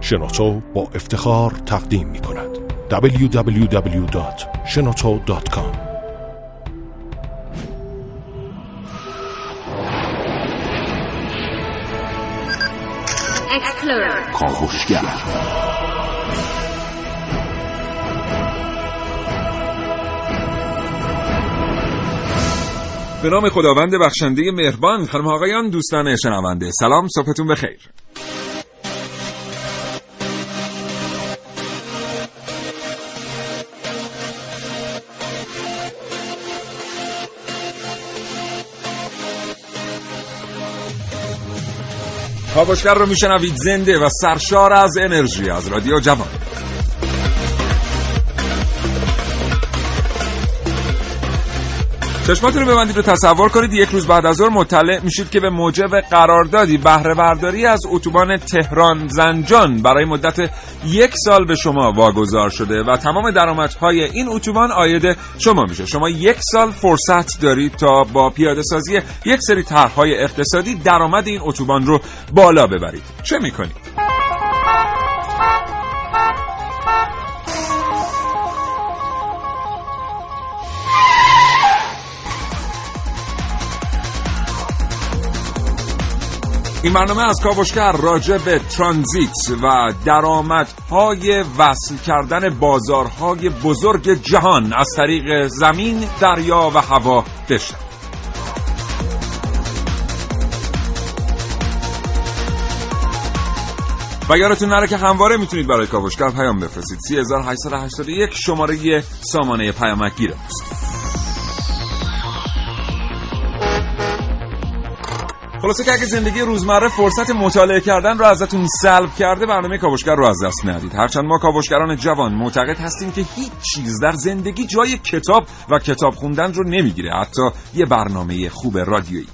شنوتو با افتخار تقدیم می کند. www.shenoto.com کاوشگر به نام خداوند بخشنده مهربان خانم آقایان دوستان شنونده. سلام صبحتون بخیر. کاوشگر رو میشنوید زنده و سرشار از انرژی از رادیو جوان. چشماتون رو ببندید و تصور کنید یک روز بعد از ظهر مطلع میشید که به موجب قراردادی بهره برداری از اتوبان تهران زنجان برای مدت یک سال به شما واگذار شده و تمام درآمدهای این اتوبان آید شما میشه. شما یک سال فرصت دارید تا با پیاده سازی یک سری طرحهای اقتصادی درآمد این اتوبان رو بالا ببرید. چه می‌کنید؟ این برنامه از کاوشگر راجع به ترانزیت و درآمدهای وصل کردن بازارهای بزرگ جهان از طریق زمین، دریا و هوا بشن و یادتون نره که همواره می‌تونید برای کاوشگر پیام بفرستید. 3881 شماره سامانه پیامک گیره خلاصه که اگه زندگی روزمره فرصت مطالعه کردن رو ازتون سلب کرده برنامه کاوشگر رو از دست ندید. هرچند ما کاوشگران جوان معتقد هستیم که هیچ چیز در زندگی جای کتاب و کتاب خوندن رو نمی‌گیره. حتی یه برنامه خوب رادیویی.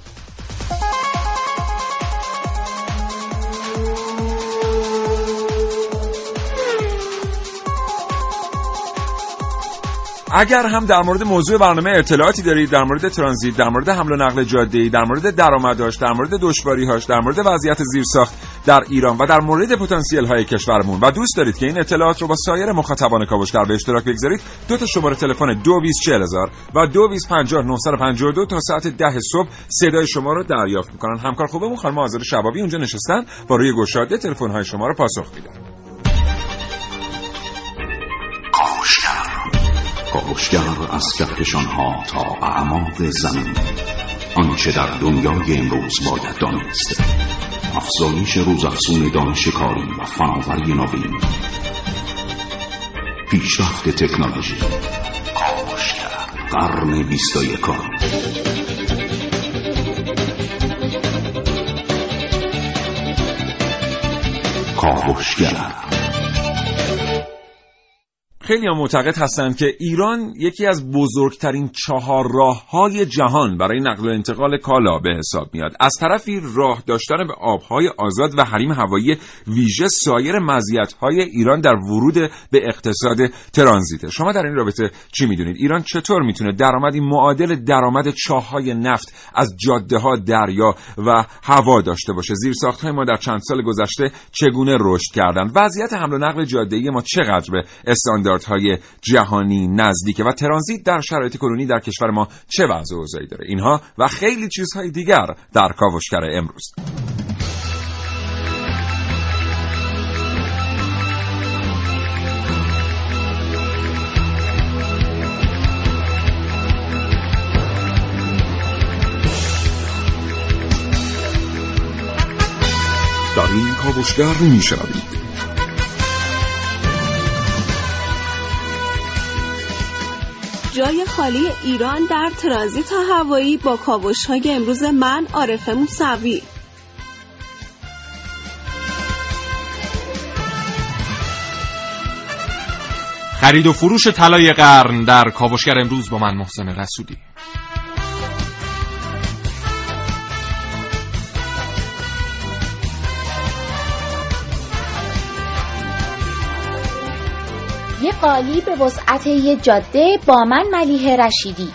اگر هم در مورد موضوع برنامه اطلاعاتی دارید در مورد ترانزیت در مورد حمل و نقل جاده در مورد درآمدهاش در مورد دشواریهاش در مورد وضعیت زیرساخت در ایران و در مورد پتانسیل های کشورمون. و دوست دارید که این اطلاعات رو با سایر مخاطبان کاوشگر به اشتراک بگذارید دو تا شماره تلفن 224000 و 2250 تا ساعت 10 صبح صدای شما رو دریافت می‌کنن. همکار خوبمون خانم آزاد شبابی اونجا نشستن با روی گشاده تلفن های شما رو پاسخ میدن. کاوشگر از کهکشان ها تا اعماق زمین. آنچه در دنیای امروز باید دانست. افزایش روزافزون دانش کاری و فناوری نوین. پیشرفت تکنولوژی. کاوشگر قرن بیست و یکم کاوشگر خیلی هم معتقد هستند که ایران یکی از بزرگترین چهار راه های جهان برای نقل و انتقال کالا به حساب میاد. از طرفی راه داشتن به آبهای آزاد و حریم هوایی ویژه سایر های ایران در ورود به اقتصاد ترانزیته. شما در این رابطه چی می‌دونید؟ ایران چطور می‌تونه درآمدی معادل درآمد چاههای نفت از جاده ها دریا و هوا داشته باشه؟ زیر های ما در چند سال گذشته چگونه رشد کردند وضعیت حمل و نقل جاده ما چقدر به استاندارد های جهانی نزدیکه و ترانزیت در شرایط کنونی در کشور ما چه وضع اوضاعی داره؟ اینها و خیلی چیزهای دیگر در کاوشگر امروز. در این کاوشگر میشنوید. جای خالی ایران در ترانزیت هوایی با کاوش های امروز من عارف موسوی. خرید و فروش طلای قرن در کاوشگر امروز با من محسن رسولی. قالی به وسعت یه جاده با من ملیه رشیدی.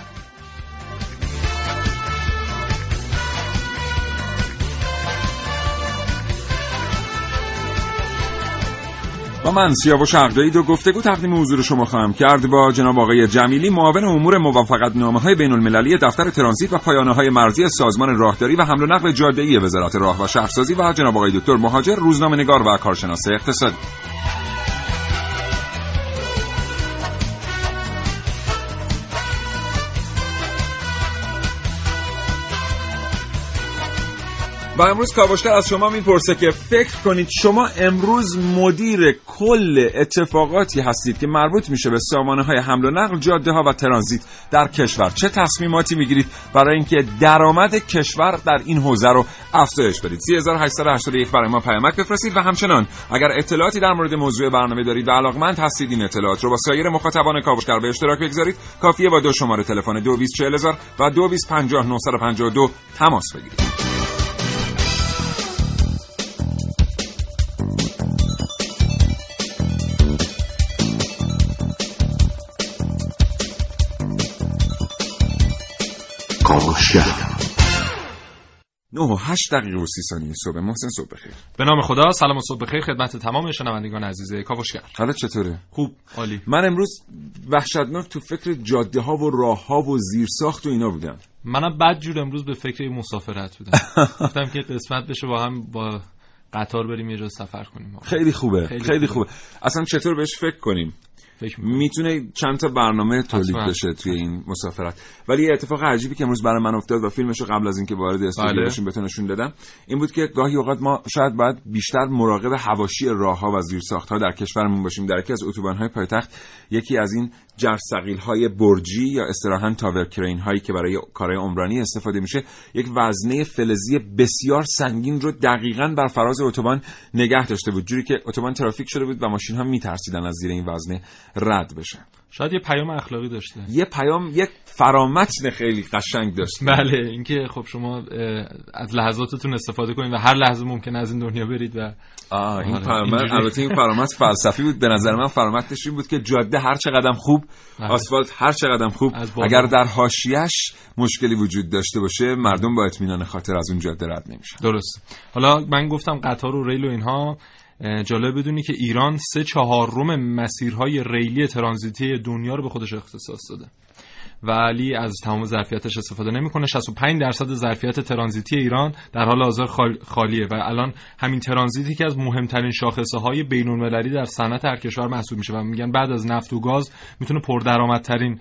با من سیاوش عقدایی دو گفتگو تقدیم حضور شما خواهم کرد با جناب آقای جمیلی معاون امور موافقت نامه های بین المللی دفتر ترانزیت و پایانه های مرزی سازمان راهداری و حمل و نقل جاده ای وزارت راه و شهرسازی و جناب آقای دکتر مهاجر روزنامه نگار و کارشناس اقتصادی. و امروز کاوشگر از شما می‌پرسه که فکر کنید شما امروز مدیر کل اتفاقاتی هستید که مربوط میشه به سامانه های حمل و نقل جاده ها و ترانزیت در کشور. چه تصمیماتی می‌گیرید برای اینکه درآمد کشور در این حوزه رو افزایش بدید؟ 3881 برای ما پیامک بفرستید و همچنان اگر اطلاعاتی در مورد موضوع برنامه دارید و علاقمند هستید این اطلاعات رو با سایر مخاطبان کاوشگر به اشتراک بگذارید. کافیه با دو شماره تلفن 224000 و 2250 تماس بگیرید. کاوشگر 9 و 8 دقیقه و 30 ثانیه صبح. محسن صبح بخیر. به نام خدا سلام و صبح بخیر. خدمت تمام شنوندگان عزیز کاوشگر. حالت چطوره؟ خوب عالی. من امروز وحشتناک تو فکر جاده ها و راه ها و زیرساخت و اینا بودم. منم بد جور امروز به فکر مسافرت بودم. گفتم که قسمت بشه با هم با قطار بریم یه جا سفر کنیم. خیلی خوبه خیلی, خیلی خوبه. خوبه. اصلا چطور بهش فکر کنیم؟ می‌تونه چند تا برنامه تولید بشه توی این مسافرت. ولی یه اتفاق عجیبی که امروز برای من افتاد و فیلمشو قبل از اینکه وارد استودیو بله. بشیم بهتون نشون دادم این بود که گاهی اوقات ما شاید باید بیشتر مراقب حواشی راهها و زیرساختها در کشورمون باشیم. در یکی از اتوبان‌های پایتخت یکی از این جرثقیل های برجی یا استراحن تاور کرین هایی که برای کارهای عمرانی استفاده میشه یک وزنه فلزی بسیار سنگین رو دقیقا بر فراز اتوبان نگه داشته بود. جوری که اتوبان ترافیک شده بود و ماشین ها میترسیدن از زیر این وزنه رد بشن. شاید یه پیام اخلاقی داشته. یه پیام یک فرامتن خیلی قشنگ داشته. بله اینکه خب شما از لحظاتتون استفاده کنید و هر لحظه ممکن از این دنیا برید و آه این فرامت البته این فرامت فلسفی بود. به نظر من فرامتش این بود که جاده هر چقدر خوب بله. آسفالت هر چقدر خوب اگر در حاشیه‌اش مشکلی وجود داشته باشه مردم با اطمینان خاطر از اون جاده رد نمیشن. درست. حالا من گفتم قطار و ریل و اینها جالب بدونی که ایران سه چهارم مسیرهای ریلی ترانزیتی دنیا رو به خودش اختصاص داده. ولی از تمام ظرفیتش استفاده نمی‌کنه. 65 درصد ظرفیت ترانزیتی ایران در حال حاضر خالیه و الان همین ترانزیتی که از مهمترین شاخصه های بین المللی در صنعت هر کشور محسوب میشه و میگن بعد از نفت و گاز می‌تونه پردرآمدترین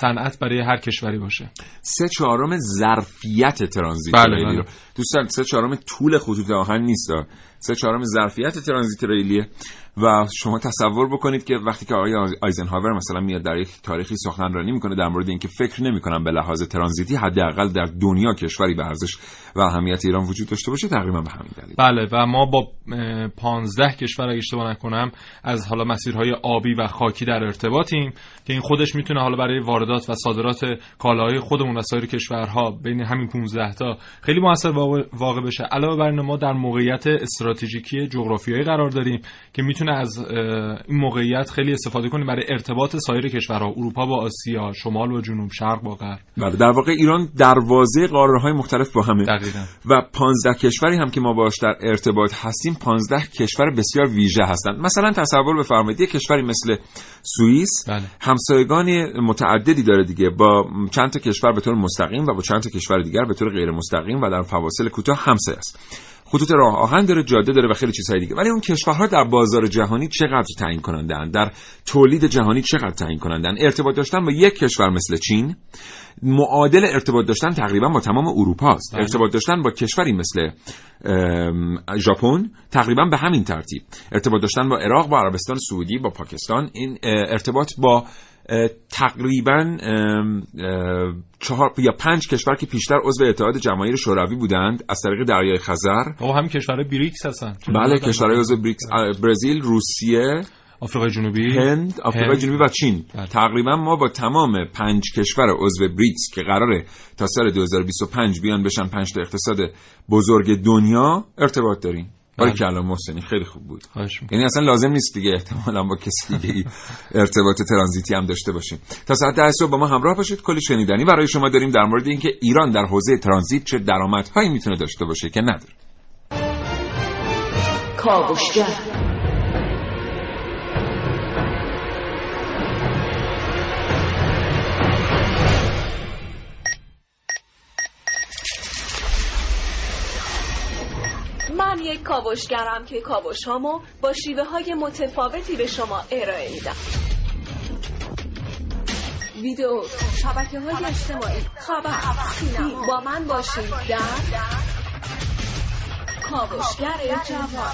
صنعت برای هر کشوری باشه. سه چهارم ظرفیت ترانزیت بله, بله. دوستان سه چهارم طول خطوط آهن نیست. سه چهارم ظرفیت ترانزیت ریلیه. و شما تصور بکنید که وقتی که آقای آیزنهاور مثلا میاد در یک تاریخی سخنرانی می‌کنه در مورد اینکه فکر نمی‌کنم به لحاظ ترانزیتی حداقل در دنیا کشوری به ارزش و اهمیت ایران وجود داشته باشه تقریبا به همین دلیل. بله و ما با 15 کشور اگه اشتباه نکنم از حالا مسیرهای آبی و خاکی در ارتباطیم که این خودش می‌تونه حالا برای واردات و صادرات کالاهای خودمون و سایر کشورها بین همین 15 تا خیلی موثر واقع بشه. علاوه بر ما در موقعیت استراتژیکی جغرافیایی قرار داریم که از این موقعیت خیلی استفاده کنیم برای ارتباط سایر کشورها اروپا با آسیا شمال و جنوب شرق با غرب. بله در واقع ایران دروازه قاره های مختلف با همه. دقیقا. و 15 کشوری هم که ما باش در ارتباط هستیم 15 کشور بسیار ویژه هستند. مثلا تصور بفرمایید یک کشوری مثل سوئیس بله. همسایگان متعددی داره دیگه. با چند تا کشور به طور مستقیم و با چند تا کشور دیگر به طور غیر مستقیم و در فواصل کوتاه همسایه است. خطوط راه آهن داره جاده داره و خیلی چیزهای دیگه. ولی اون کشورها در بازار جهانی چقدر تعیین کنندن؟ در تولید جهانی چقدر تعیین کنندن؟ ارتباط داشتن با یک کشور مثل چین؟ معادل ارتباط داشتن تقریبا با تمام اروپا است بله. ارتباط داشتن با کشوری مثل ژاپن تقریبا به همین ترتیب. ارتباط داشتن با عراق با عربستان سعودی با پاکستان. این ارتباط با تقریبا چهار یا پنج کشور که پیشتر عضو اتحاد جماهیر شوروی بودند از طریق دریای خزر. او همین کشور بریکس هستن. بله کشورهای عضو بریکس برزیل روسیه آفریقای جنوبی هند آفریقای جنوبی و چین. بله. تقریبا ما با تمام پنج کشور عضو بریکس که قراره تا سال 2025 بیان بشن پنج تا اقتصاد بزرگ دنیا ارتباط داریم. بله. کلام محسنی خیلی خوب بود. یعنی اصلا لازم نیست دیگه احتمالا با کسی دیگه ارتباط ترانزیتی هم داشته باشیم. تا ساعت 10 صبح با ما همراه باشید. کلی شنیدنی برای شما داریم در مورد اینکه ایران در حوزه ترانزیت چه درآمدهایی می‌تونه داشته باشه که نداره. کاوشگر. یک کاوشگرم که کاوش هامو با شیوه های متفاوتی به شما ارائه میدم ویدیو شبکه های اجتماعی خبر سینما با من باشید در کاوشگر جوان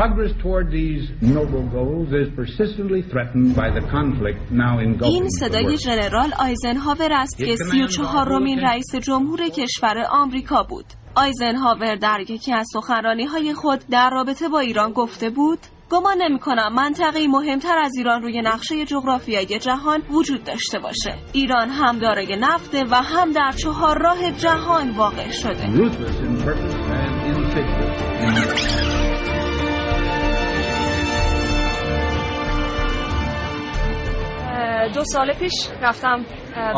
Progress toward these noble goals is persistently threatened by the conflict now engulfing این the صدای. ژنرال آیزنهاور است که سی و چهارمین رئیس جمهور کشور آمریکا بود. آیزنهاور در یکی از سخنرانی های خود در رابطه با ایران گفته بود گمان نمی کنم منطقه مهمتر از ایران روی نقشه جغرافیایی جهان وجود داشته باشه. ایران هم دارای نفته و هم در چهار راه جهان واقع شده. دو سال پیش رفتم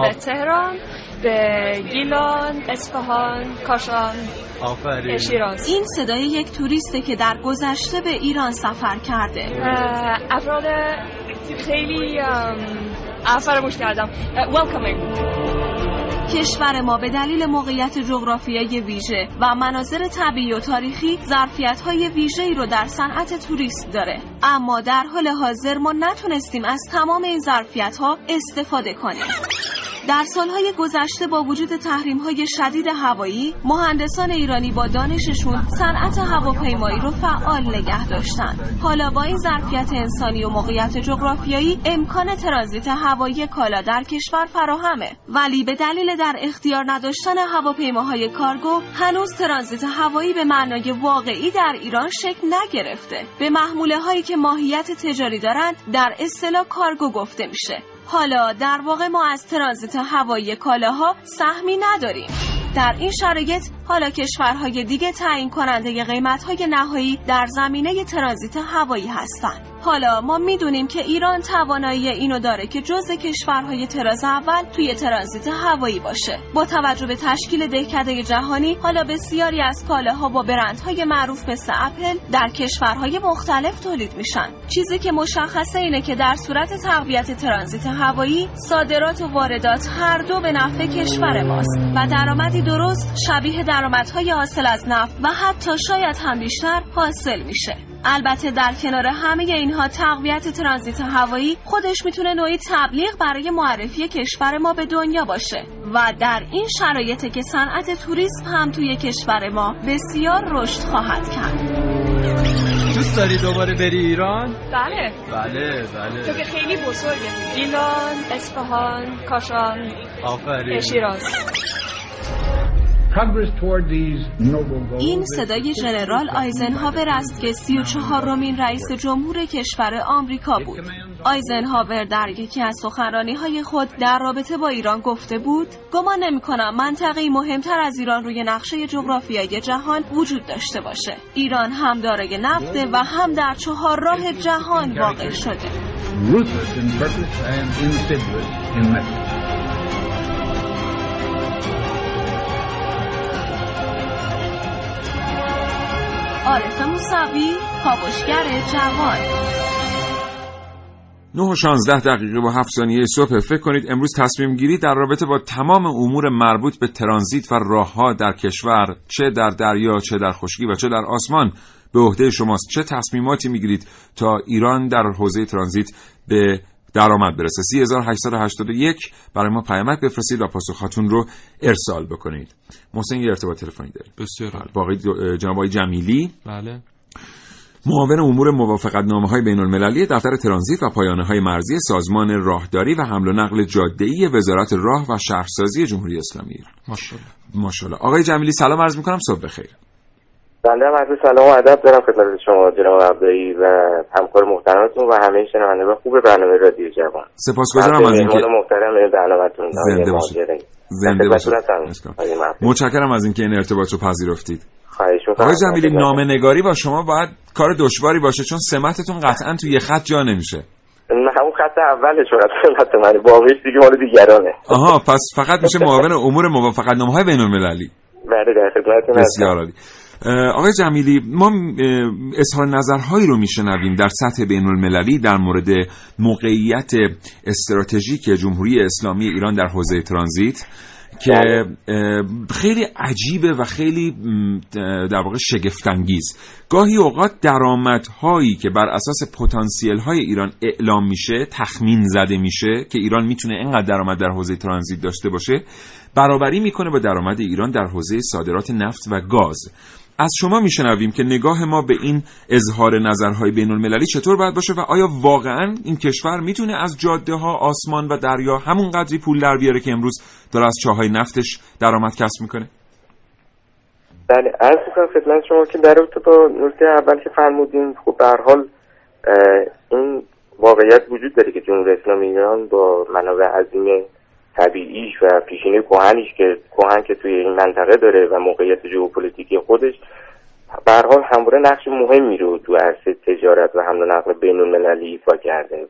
به تهران به گیلان، اصفهان، کاشان، شیراز. این صدای یک توریسته که در گذشته به ایران سفر کرده. افراد خیلی فراموش کردم. welcoming. کشور ما به دلیل موقعیت جغرافیایی ویژه و مناظر طبیعی و تاریخی ظرفیت‌های ویژه‌ای رو در صنعت توریست داره. اما در حال حاضر ما نتونستیم از تمام این ظرفیت‌ها استفاده کنیم. در سالهای گذشته با وجود تحریم‌های شدید هوایی مهندسان ایرانی با دانششون صنعت هواپیمایی رو فعال نگه داشتن حالا با این ظرفیت انسانی و موقعیت جغرافیایی امکان ترانزیت هوایی کالا در کشور فراهمه. ولی به دلیل در اختیار نداشتن هواپیماهای کارگو هنوز ترانزیت هوایی به معنای واقعی در ایران شکل نگرفته. به محموله هایی که ماهیت تجاری دارند در اصطلاح کارگو گفته میشه. حالا در واقع ما از ترانزیت هوایی کالاها سهمی نداریم در این شرایط حالا کشورهای دیگه تعیین کننده قیمتهای نهایی در زمینه ترانزیت هوایی هستند. حالا ما می‌دونیم که ایران توانایی اینو داره که جزء کشورهای تراز اول توی ترانزیت هوایی باشه. با توجه به تشکیل دهکده جهانی حالا بسیاری از کالاها با برندهای معروف مثل اپل در کشورهای مختلف تولید میشن. چیزی که مشخصه اینه که در صورت تقویت ترانزیت هوایی صادرات و واردات هر دو به نفع کشور ماست و درآمدی درست شبیه درآمدهای حاصل از نفت و حتی شاید هم بیشتر حاصل میشه. البته در کنار همه اینها تقویت ترانزیت هوایی خودش می‌تونه نوعی تبلیغ برای معرفی کشور ما به دنیا باشه. و در این شرایطه که صنعت توریسم هم توی کشور ما بسیار رشد خواهد کرد. دوست داری دوباره بری ایران؟ بله. بله تو بله که خیلی بزرگه. گیلان، اصفهان، کاشان، آفرین. شیراز. این صدای ژنرال آیزنهاور است که سی و چهارمین رئیس جمهور کشور آمریکا بود. آیزنهاور در یکی از سخنرانی های خود در رابطه با ایران گفته بود گمان نمی کنم منطقه مهمتر از ایران روی نقشه جغرافیایی جهان وجود داشته باشه. ایران هم دارای نفته و هم در چهار راه جهان واقع شده. عارف موسوی کاوشگر جوان. 9 و 16 دقیقه با 7 ثانیه صبح. فکر کنید امروز تصمیم گیری در رابطه با تمام امور مربوط به ترانزیت و راهها در کشور چه در دریا چه در خشکی و چه در آسمان به عهده شماست. چه تصمیماتی می‌گیرید تا ایران در حوزه ترانزیت به درآمد برسه. 3881 برای ما پیامک بفرستید و پاسخاتون رو ارسال بکنید. محسن یه ارتباط تلفنی داریم. بسیار. باقی جناب جمیلی. بله. معاون امور موافقت نامه های بین المللی دفتر ترانزیت و پایانه های مرزی سازمان راهداری و حمل و نقل جاده‌ای وزارت راه و شهرسازی جمهوری اسلامی. ایران ماشاءالله. ماشاءالله. آقای جمیلی سلام عرض می‌کنم. صبح بخیر. بنده هم عرض سلام و ادب دارم خدمت شما جناب عبدایی و همکار محترمتون و همه شنوندگان خوب برنامه رادیو جوان. سپاسگزارم از اینکه محترم برنامهتون زنده باشید. زنده باشید. متشکرم از اینکه این ارتباط رو پذیرفتید. آقای جمیلی نامه نگاری با شما باید کار دشواری باشه چون سمتتون قطعا توی یه خط جا نمیشه. نه، همون خط اولش فقط خدمت من. باقیش دیگه مال دیگرانه. آها پس فقط میشه معاون امور موافقت نامه های بین المللی بله در خدمتتون بسیار عالی. آقای جمیلی ما اظهار نظرهایی رو میشنویم در سطح بین المللی در مورد موقعیت استراتژیک جمهوری اسلامی ایران در حوزه ترانزیت که بله. خیلی عجیبه و خیلی در واقع شگفتانگیز گاهی اوقات درآمدهایی که بر اساس پتانسیل های ایران اعلام میشه تخمین زده میشه که ایران می‌تونه اینقدر درآمد در حوزه ترانزیت داشته باشه برابری می‌کنه با درآمد ایران در حوزه صادرات نفت و گاز از شما میشنویم که نگاه ما به این اظهار نظرهای بین المللی چطور باید باشه و آیا واقعا این کشور می‌تونه از جاده ها آسمان و دریا همون قدری پول در بیاره که امروز داره از چاهای نفتش درآمد کسب می‌کنه؟ بله از می‌کنم خدمت شما که در رابطه با نکته اول که فرمودین خب به حال این واقعیت وجود داره که جمهوری اسلامی ایران با منابع عظیم طبیعیش و پیشینه کهنیش که کهن که توی این منطقه داره و موقعیت ژئوپلیتیکی خودش به حال همواره نقش مهمی رو تو عرصه تجارت و حمل و نقل بین المللی ایفا کرده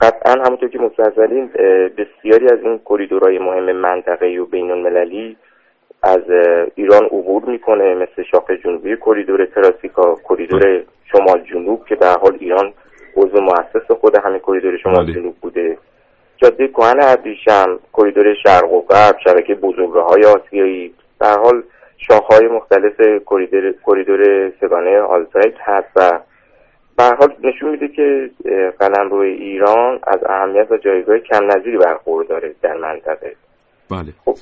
قطعا همونطور که مستحضرین بسیاری از این کریدورهای مهم منطقه و بین المللی از ایران عبور می‌کنه مثل شاخه جنوبی کریدور تراسکا کریدور شمال جنوب که به حال ایران عضو مؤسس خود همین کریدور شمال. جنوب بوده جاده کهن ابریشم کریدور شرق و غرب شبکه بزرگراه های آسیایی. به هر حال شاخه‌های مختلف کریدور کریدور سه‌گانه آلتید هست و به حال نشون میده که قلمرو ایران از اهمیت و جایگاه کم نظیری برخورداره در منطقه. بله. خب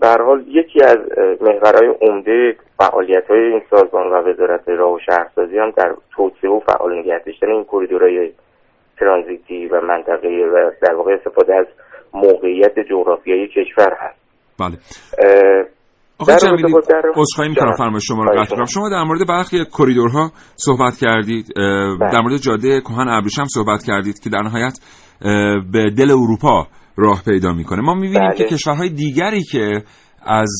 به حال یکی از محورهای عمده فعالیت های این سازمان و وزارت راه و شهرسازی هم در توسعه و فعال نگه داشتن این کریدورهای ترانزیتی و منطقه و در واقع استفاده از موقعیت جغرافیایی کشور هست بله آقای جمیلی عذرخواهی می‌کنم. فرمایش شما رو قطع کنم. شما در مورد برخی کریدورها صحبت کردید بله. در مورد جاده کهن ابریشم صحبت کردید که در نهایت به دل اروپا راه پیدا می‌کنه ما می‌بینیم بله. که کشورهای دیگری که از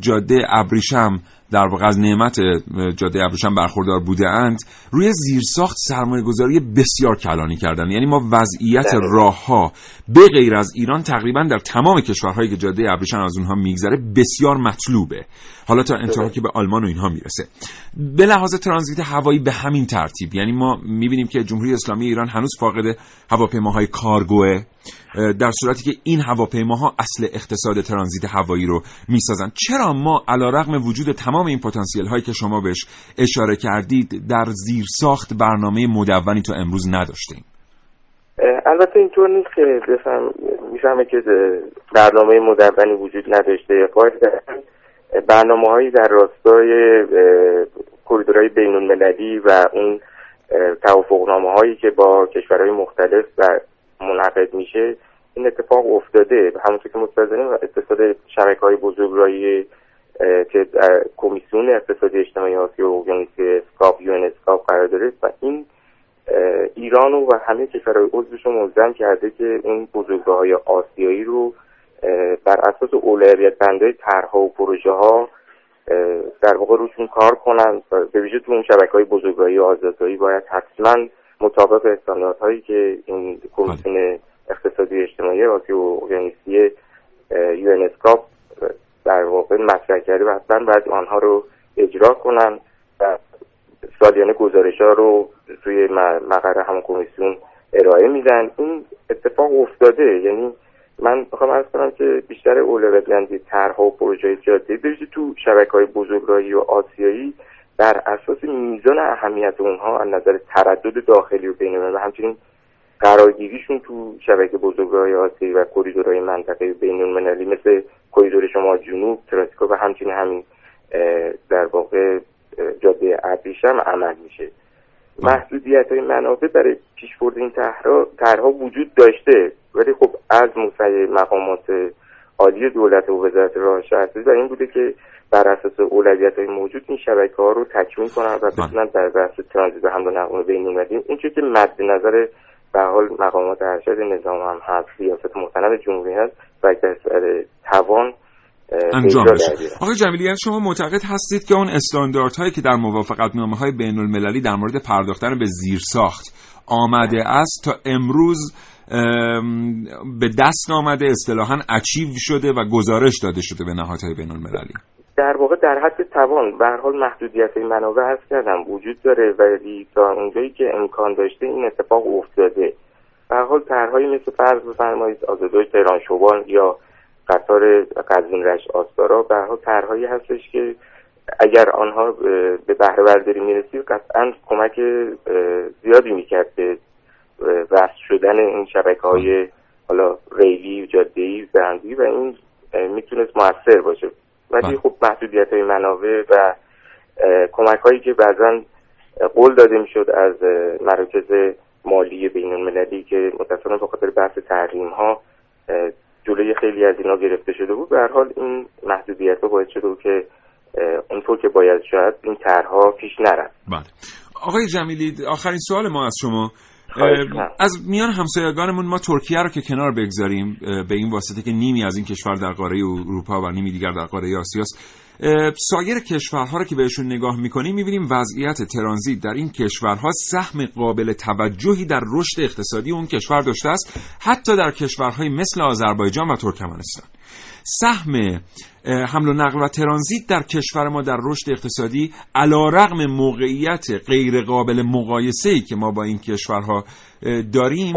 جاده ابریشم در واقع از نعمت جاده ابریشم برخوردار بوده اند روی زیرساخت سرمایه گذاری بسیار کلانی کردن. یعنی ما وضعیت بله. راه ها به غیر از ایران تقریبا در تمام کشورهایی که جاده ابریشم از اونها میگذره بسیار مطلوبه. حالا تا انتها که به آلمان و اینها می‌رسه. به لحاظ ترانزیت هوایی به همین ترتیب. یعنی ما می‌بینیم که جمهوری اسلامی ایران هنوز فاقد هواپیماهای کارگوه در صورتی که این هواپیماها اصل اقتصاد ترانزیت هوایی رو می‌سازن. چرا ما علیرغم وجود تمام این پتانسیل هایی که شما بهش اشاره کردید در زیر ساخت برنامه مدونی تا امروز نداشتیم البته اینطور نیست که بفهم می‌فهمه که برنامه مدونی وجود نداشته. قاعدتا برنامه هایی در راستای کریدورهای بین المللی و اون توافقنامه هایی که با کشورهای مختلف و منعقد میشه این اتفاق افتاده. همونطور که مستحضرین اقتصاد شبکه های بزرگراهی اه، که در کمیسیون اقتصادی اجتماعی آسیا و اقیانوس اسکاپ یو اسکاپ قرار داره و این ایران و همه کشورهای عضوش رو ملزم کرده که این بزرگراه های آسیایی رو بر اساس اولویت بنده طرحها و پروژه ها در واقع روشون کار کنن به ویژه تو اون شبکه های بزرگراهی و آزادایی باید حتما مطابق استانداردهایی هایی که این کمیسیون اقتصادی اجتماعی آسیا و اقیانوسی یو ان اسکاپ در واقع مطرح کرده و حتما باید آنها رو اجرا کنن و سالیانه گزارش ها رو توی مقر همون کمیسیون ارائه میدن. این اتفاق افتاده. یعنی من بخوام ارز کنم که بیشتر اولویت بندی طرحها و پروژه جاده بویژه تو شبکه های بزرگراهی و آسیایی. بر اساس میزان اهمیت اونها از نظر تردد داخلی و بین همچنین قرارگیریشون تو شبکه بزرگراهی آسیایی و کریدورهای منطقه بین المللی مثل کریدور شمال جنوب تراسیکا و همچنین همین در واقع جاده ابریشم عمل میشه. محدودیت های منابع برای پیشبرد این طرحها وجود داشته. ولی خب از موسعی مقامات عالی دولت و وزارت راه شهرسازی بر این بوده که بر اساس اولویت های موجود این شبکه ها رو تکمیل کنن و بتونن در بحث ترانزیت و حمل و نقل بین المللی این که مد نظر به حال مقامات ارشد نظام هم هست سیاست مستند جمهوری هست و توان انجام بشه. آقای جمیلی یعنی شما معتقد هستید که اون استانداردهایی که در موافقت نامه های بین المللی در مورد پرداختن به زیر ساخت آمده است تا امروز به دست آمده اصطلاحا اچیو شده و گزارش داده شده به نهادهای بین المللی در واقع در حد توان. به هر حال محدودیت منابع هست کردم. وجود داره ولی تا اونجایی که امکان داشته این اتفاق افتاده. به هر حال طرحهایی مثل فرض بفرمایید آزادای تهران شوبان یا قطار قزوین رش آستارا به هر طرحهایی هستش که اگر آنها به بهره برداری می‌رسید قطعا کمک زیادی می‌کرد به وصل شدن این شبکه های حالا ریلی جاده ای و این می‌تونست موثر باشه. ولی بله. خب محدودیت های منابع و کمک هایی که بعضا قول داده می‌شد از مراکز مالی بین المللی که متاسفانه به خاطر بحث تحریم ها جلوی خیلی از اینا گرفته شده بود به هر حال این محدودیت ها باعث شده بود که اونطور که باید شاید این طرحها پیش نرفت بله آقای جمیلی آخرین سوال ما از شما. از میان همسایگانمون ما ترکیه رو که کنار بگذاریم به این واسطه که نیمی از این کشور در قاره اروپا و نیمی دیگر در قاره آسیاست سایر کشورها رو که بهشون نگاه می‌کنیم می‌بینیم وضعیت ترانزیت در این کشورها سهم قابل توجهی در رشد اقتصادی اون کشور داشته است حتی در کشورهای مثل آذربایجان و ترکمنستان. سهم حمل و نقل و ترانزیت در کشور ما در رشد اقتصادی علا رقم موقعیت غیر قابل مقایسه ای که ما با این کشورها داریم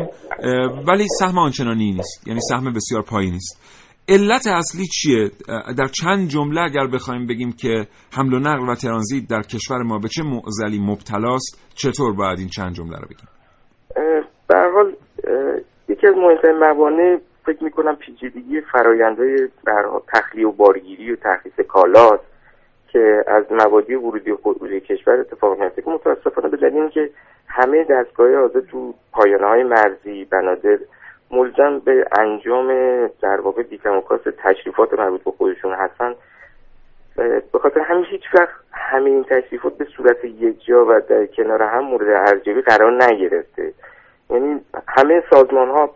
ولی سهم آنچنانی نیست یعنی سهم بسیار پایینی است علت اصلی چیه؟ در چند جمله اگر بخوایم بگیم که حمل و نقل و ترانزیت در کشور ما به چه معضلی مبتلاست چطور باید این چند جمله رو بگیم؟ به حال یکی از مهمترین موانع فکر می‌کنم پیچیدگی فرایندهای تخلیه و بارگیری و تخصیص کالاست که از موادی ورودی و خروجی کشور اتفاق میفته که متاسفانه به که همه دستگاه آزاد تو پایانه های مرزی بنادر ملزم به انجام در واقع بیتموکاس تشریفات مربوط به خودشون هستن به خاطر همین هیچ وقت همه این تشریفات به صورت یک جا و در کنار هم مورد ارزیابی قرار نگرفته. یعنی همه سازمان ها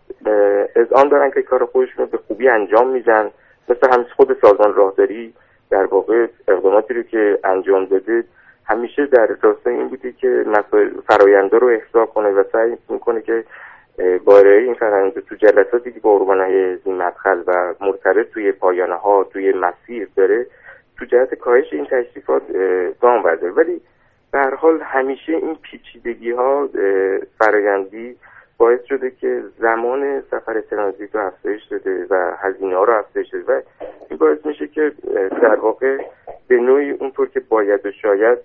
از آن دارن که کار خودشون رو به خوبی انجام میدن. مثل همین خود سازمان راهداری در واقع اقداماتی رو که انجام داده همیشه در راستای این بوده که فراینده رو احضا کنه و سعی می‌کنه که با این فرآیند تو جلساتی که با ارگانهای مدخل و مرتبط توی پایانه ها توی مسیر داره تو جهت کاهش این تشریفات گام برداره. ولی هر حال همیشه این پیچیدگی ها فرایندی باعث شده که زمان سفر ترانزیت رو افزایش داده و هزینه ها رو افزایش داده و این باعث میشه که در واقع به نوعی اونطور که باید و شاید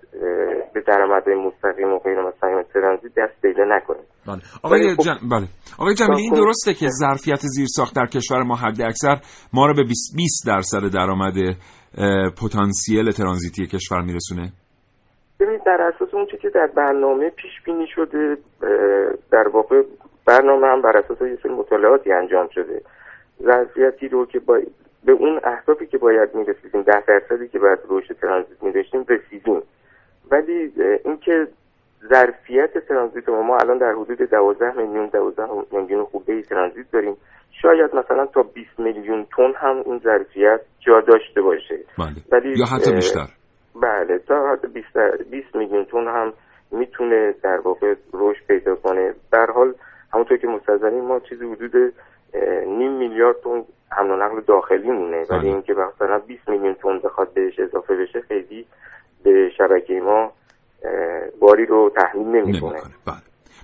به درآمدهای مستقیم و غیر مستقیم ترانزیت دست پیدا نکنه. بله. آقای خب- جم... بله. آقای جمیلی این درسته که ظرفیت زیرساخت در کشور ما حد اکثر ما رو به 20 20 درصد درآمد پتانسیل ترانزیتی کشور میرسونه؟ ببینید در اساس اون چیزی که در برنامه پیش بینی شده در واقع برنامه هم بر اساس یه سری مطالعاتی انجام شده. ظرفیتی رو که با به اون اهدافی که باید می‌رسیدیم ده درصدی که باید رشد ترانزیت میداشتیم رسیدیم. ولی اینکه ظرفیت ترانزیت ما ما الان در حدود 12 میلیون 12 میلیون خورده ترانزیت داریم. شاید مثلا تا 20 میلیون تن هم این ظرفیت جا داشته باشه. بله. ولی یا حتی بیشتر. بله تا حد 20 20 میلیون تن هم می‌تونه در واقع رشد پیدا کنه. در حال همونطور که مستظرین ما چیزی حدود نیم میلیارد تن حمل و نقل داخلی مونه. بله. ولی اینکه مثلا 20 میلیون تن بخواد بهش اضافه بشه خیلی به شبکه ما باری رو تحمیل نمی‌کنه. بله.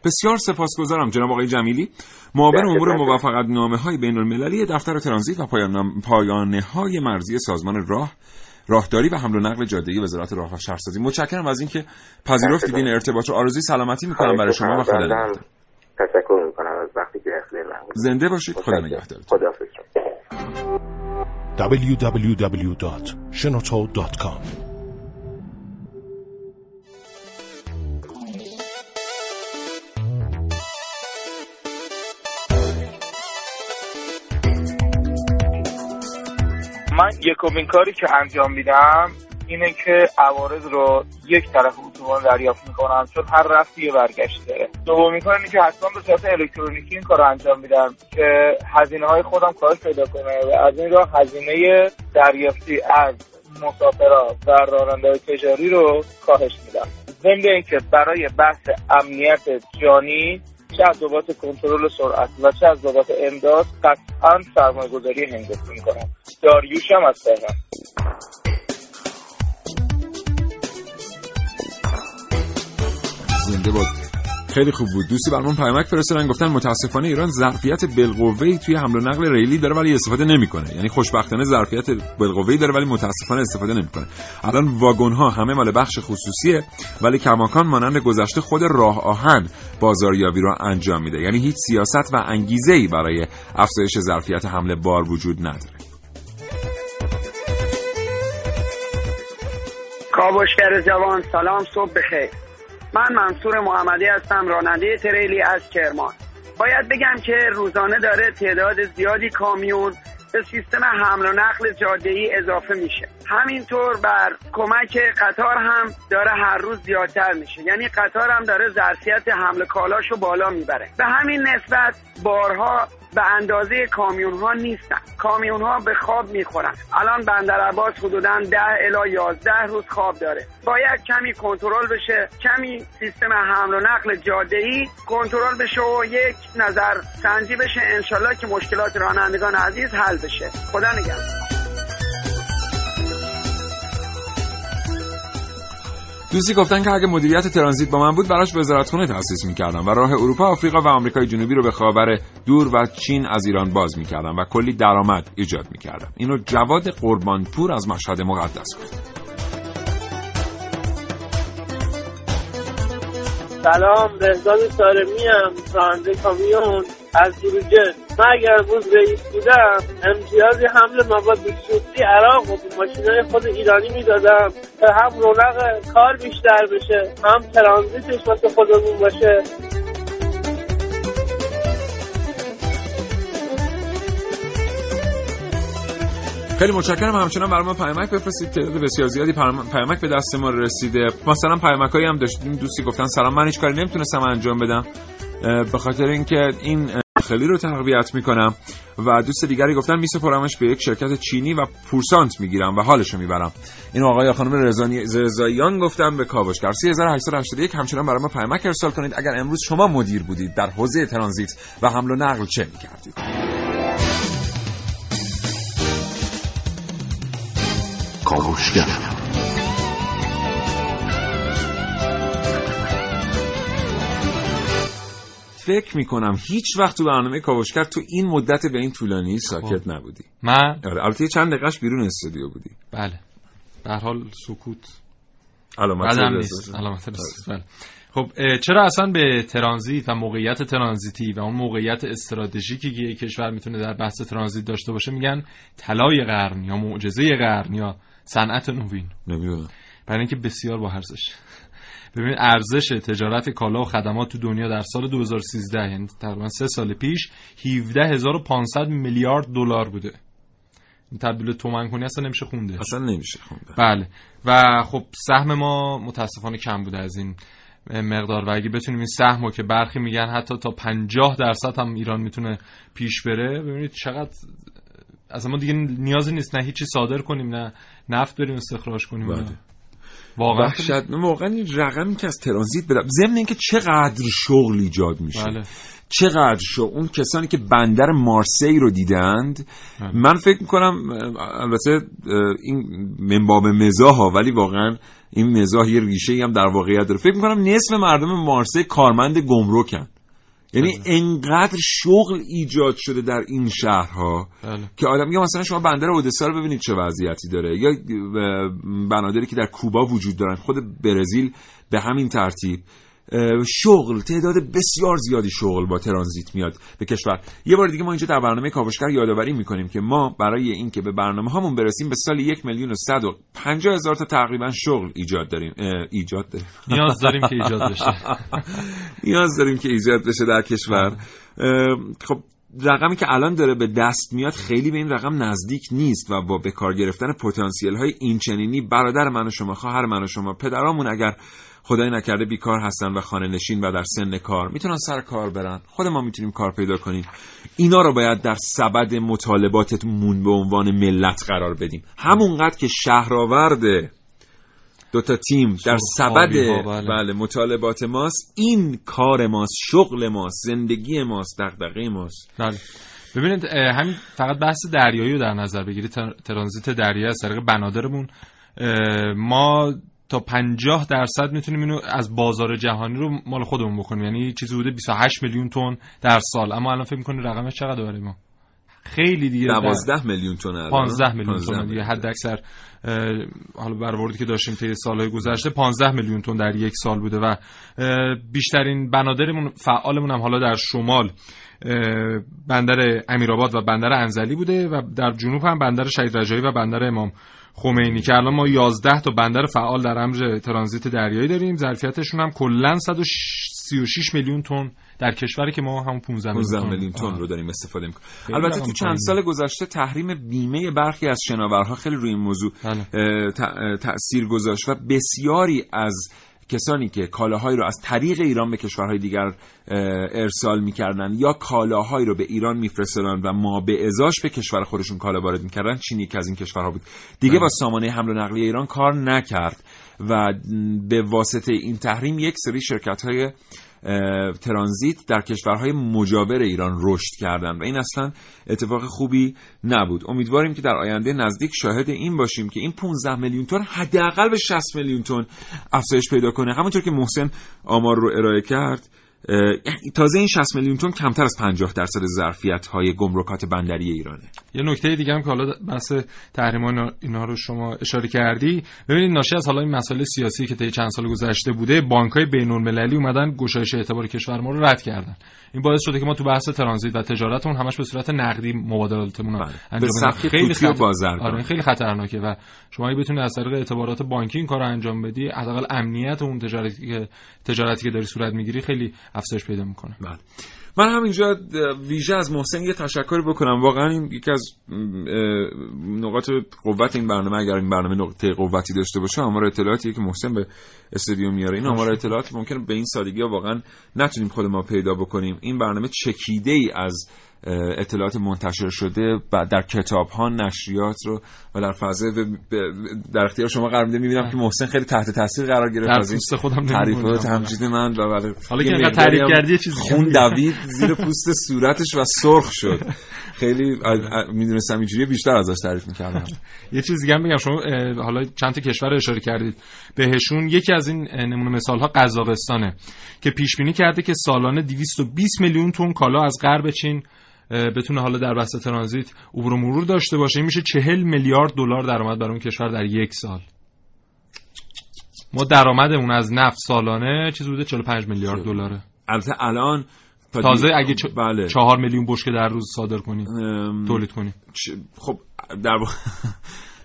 بسیار سپاسگزارم جناب آقای جمیلی. معاون در امور. موفقت نامه های بین المللی دفتر ترانزیت و پایان پایانه های مرزی سازمان راه راهداری و حمل و نقل جاده‌ای وزارت راه و شهرسازی. متشکرم از اینکه پذیرفتید این ارتباط رو. آرزوی سلامتی می‌کنم برای شما و خدا تشکر می‌کنم از وقتی که. زنده باشید. خدا نگهدارتون. خداحافظ. www.shenoto.com من یکمین کاری که انجام میدم اینه که عوارض رو یک طرف اتوبان دریافت می‌کنم چون هر رفتی یه برگشت داره دومین کار اینه که حتما به صورت الکترونیکی این کار رو انجام میدم که هزینه های خودم کاهش پیدا کنه و از این راه هزینه دریافتی از مسافرات و راننده تجاری رو کاهش میدم. ضمن اینکه برای بحث امنیت جانی چه از بابت کنترل سرعت و چه از بابت امداد قطعا سرمایه گذاری هنگفتی می‌کنم. داریوش هم از تهران. زنده باد. خیلی خوب بود. دوستی برامون پیامک فرستادن گفتن متاسفانه ایران ظرفیت بالقوه‌ای توی حمل و نقل ریلی داره ولی استفاده نمی‌کنه. یعنی خوشبختانه ظرفیت بالقوه‌ای داره ولی متاسفانه استفاده نمی‌کنه. الان واگن ها همه مال بخش خصوصیه ولی کماکان مانند گذشته خود راه آهن بازاریابی رو انجام میده. یعنی هیچ سیاست و انگیزه برای افزایش ظرفیت حمل بار وجود نداره. کاوشگر جوان سلام صبح بخیر. من منصور محمدی هستم راننده تریلی از کرمان. باید بگم که روزانه داره تعداد زیادی کامیون به سیستم حمل و نقل جاده ای اضافه میشه. همینطور بر کمک قطار هم داره هر روز زیادتر میشه. یعنی قطار هم داره ظرفیت حمل کالاشو بالا می‌بره. به همین نسبت بارها به اندازه کامیون ها نیستن. کامیون ها به خواب می‌خورن. الان بندر عباس حدودا 10 الی 11 روز خواب داره. باید کمی کنترل بشه. کمی سیستم حمل و نقل جاده ای کنترل بشه و یک نظر سنجی بشه. انشالله که مشکلات رانندگان عزیز حل بشه. خدا نگهدار. دوستی گفتن که اگه مدیریت ترانزیت با من بود براش وزارتخونه تأسیس می‌کردم و راه اروپا، آفریقا و آمریکای جنوبی رو به خاور دور و چین از ایران باز می‌کردم و کلی درآمد ایجاد می‌کردم. اینو جواد قربانپور از مشهد مقدس گفت. سلام بهزاد سارمی هم راننده کامیون. از دروجه من اگر امروز رئیس بودم امتیاز حمل مواد شوخی عراق و ماشینای خود ایرانی می‌دادم. تا هم رونق کار بیشتر بشه هم ترانزیتش واسه خودمون باشه. خیلی متشکرم. همچنان برای ما پیامک بفرستید. تعداد بسیار زیادی پیامک به دست ما رسیده. مثلا پیامکایی هم داشتیم. دوستی گفتن سلام. من هیچ کاری نمی‌تونستم انجام بدم. به خاطر اینکه این خیلی رو تقویت می‌کنم و دوست دیگری گفتن میسپرمش به یک شرکت چینی و پورسانت می‌گیرم و حالشو می‌برم. این آقای خانم رضاییان گفتم به کاوشگر 3881 همچنان برای ما پیامک ارسال کنید. اگر امروز شما مدیر بودید در حوزه ترانزیت و حمل و نقل چه می‌کردید؟ کاوشگر فکر می‌کنم هیچ وقت تو برنامه کاوشگر تو این مدت به این طولانی ساکت نبودی. من؟ آره البته چند دقیقش بیرون استودیو بودی. بله. در حال سکوت. علامت نیست. علامت بله. خب چرا اصلا به ترانزیت و موقعیت ترانزیتی و اون موقعیت استراتژیکی که یک کشور می‌تونه در بحث ترانزیت داشته باشه میگن طلای قرن یا معجزه قرن یا صنعت نوین؟ نمی‌دونم. برای اینکه بسیار با ارزش ببینید ارزش تجارت کالا و خدمات تو دنیا در سال 2013 یعنی تقریبا سه سال پیش 17500 میلیارد دلار بوده. این تبدیل تومن کنی اصلا نمیشه خونده. اصلا نمیشه خونده. بله. و خب سهم ما متاسفانه کم بوده از این مقدار. و اگه بتونیم این سهم که برخی میگن حتی تا 50 درصد هم ایران می‌تونه پیش بره ببینید چقدر از ما دیگه نیازی نیست. نه هیچی صادر کنیم نه نفت بریم استخراج کنیم بله. واقعا واقعا این رقمی که از ترانزیت بدم. ضمن اینکه چقدر شغل ایجاد میشه. بله. چقدر شو اون کسانی که بندر مارسی رو دیدند بله. من فکر می‌کنم البته این منباب مزاح ها ولی واقعا این مزاح یه ریشه هم در واقعیت داره. فکر می‌کنم نصف مردم مارسی کارمند گمرکن. یعنی انقدر شغل ایجاد شده در این شهرها بله. که آدم یا مثلا شما بندر اودسا رو ببینید چه وضعیتی داره. یا بنادری که در کوبا وجود دارن. خود برزیل به همین ترتیب. شغل تعداد بسیار زیادی شغل با ترانزیت میاد به کشور. یه بار دیگه ما اینجا در برنامه کاوشگر یادآوری می‌کنیم که ما برای اینکه به برنامه هامون برسیم به سال یک میلیون و صد و پنجاه هزار تا تقریبا شغل ایجاد داریم. ایجاد داریم. نیاز داریم که ایجاد بشه. نیاز داریم که ایجاد بشه در کشور. خب رقمی که الان داره به دست میاد خیلی به این رقم نزدیک نیست و با به کار گرفتن پتانسیل های این چنینی برادر من و شما خواهر من و شما پدرامون اگر خدای نکرده بیکار هستن و خانه نشین و در سن کار. می‌تونن سر کار برن. خود ما می‌تونیم کار پیدا کنیم. اینا رو باید در سبد مطالباتمون به عنوان ملت قرار بدیم. همونقدر که شهرآورد دو تا تیم در سبد بله. بله مطالبات ماست این کار ماست شغل ماست زندگی ماست دغدغه ماست. بله. ببینید همین فقط بحث دریایی رو در نظر بگیرید. ترانزیت دریایی از طریق بنادرمون. ما تا 50 درصد می‌تونیم اینو از بازار جهانی رو مال خودمون بکنیم. یعنی چیزی بوده 28 میلیون تن در سال. اما الان فکر می‌کنید رقمش چقدر برای ما؟ خیلی دیگه 12 میلیون تن الان. 15 میلیون 15 تن دیگه. حد اکثر حالا برآوردی که داشتیم طی سالهای گذشته 15 میلیون تن در یک سال بوده و بیشترین بنادرمون فعالمون هم حالا در شمال بندر امیرآباد و بندر انزلی بوده و در جنوب هم بندر شهید رجایی و بندر امام. خمینی که الان ما 11 تا بندر فعال در امر ترانزیت دریایی داریم ظرفیتشون هم کلا 136 میلیون تن در کشوری که ما هم 15 میلیون 15 تن. رو داریم استفاده می‌کنیم البته تو چند. سال گذشته تحریم بیمه برخی از شناورها خیلی روی این موضوع بله. اه، ت- اه، تأثیر گذاشت و بسیاری از کسانی که کالاهایی رو از طریق ایران به کشورهای دیگر ارسال می‌کردن یا کالاهایی رو به ایران میفرستادن و ما به ازاش به کشور خودشون کالا وارد می‌کردن چین یکی از این کشورها بود دیگه بله. با سامانه حمل و نقلیه ایران کار نکرد و به واسطه این تحریم یک سری شرکت های ترانزیت در کشورهای مجاور ایران رشد کردن و این اصلا اتفاق خوبی نبود. امیدواریم که در آینده نزدیک شاهد این باشیم که این 15 میلیون تن حداقل به 60 میلیون تن افزایش پیدا کنه. همونطور که محسن آمار رو ارائه کرد تازه این 60 میلیون تن کمتر از 50 درصد ظرفیت های گمرکات بندری ایرانه یه نکته دیگه هم که حالا بحث تحریم اینا- رو شما اشاره کردی ببینید ناشی از حالا این مسائل سیاسی که طی چند سال گذشته بوده بانک‌های بین‌المللی اومدن گشایش اعتبار کشور ما رو رد کردن این باعث شده که ما تو بحث ترانزیت و تجارتمون همش به صورت نقدی مبادلاتمون رو انجام بدیم. توتی و بازرگان. آره خیلی خطرناکه و شما اگه بتونی از طریق اعتبارات بانکی این کار رو انجام بدی حداقل امنیت اون تجارتی که تجارتی که داری صورت می‌گیری خیلی افزایش پیدا می‌کنه. بله. من همینجا ویژه از محسن یه تشکر بکنم. واقعا این یکی از نقاط قوت این برنامه اگر این برنامه نقطه قوتی داشته باشه آمار اطلاعاتی که محسن به استودیو میاره. این آمار اطلاعات ممکنه به این سادگی ها واقعا نتونیم خود ما پیدا بکنیم. این برنامه چکیده ای از اطلاعات منتشر شده و در کتاب ها نشریات رو و در فضای در اختیار شما قرار میده. می‌بینم که محسن خیلی تحت تاثیر قرار گرفت از این خودم تعریف و. تمجید من و بله حالا که تعریف کردی چیزی خون دوید زیر پوست صورتش و سرخ شد. خیلی می‌دونستم اینجوری بیشتر ازش تعریف می‌کردم. یه چیز دیگه بگم. شما حالا چند تا کشور اشاره کردید. بهشون یکی از این نمونه مثال ها قزاقستانه که پیش بینی کرده که سالانه 220 میلیون تن کالا از غرب چین بتونه حالا در بسته ترانزیت عبور و مرور داشته باشه. این میشه 40 میلیارد دلار درآمد برای اون کشور در یک سال. ما درآمدمون از نفت سالانه چیز بوده؟ 45 میلیارد دلاره. البته الان تا تازه اگه چ... بله. چهار میلیون بشکه در روز صادر کنیم ام، تولید کنیم. چ- خب در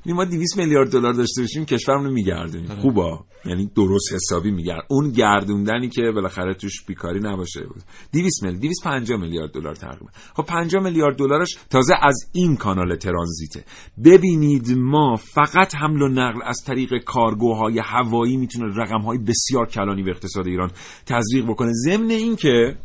ما 200 میلیارد دلار داشته باشیم کشورمون رو میگردونیم. آره. خوبا. یعنی درست حسابی میگرد. اون گردوندنی که بالاخره توش بیکاری نباشه. 200 میلیارد 250 میلیارد دلار تقریبا خب 50 میلیارد دلارش تازه از این کانال ترانزیته. ببینید ما فقط حمل و نقل از طریق کارگوهای هوایی می‌تونه رقمهای بسیار کلانی به اقتصاد ایران تزریق بکنه. ضمن اینکه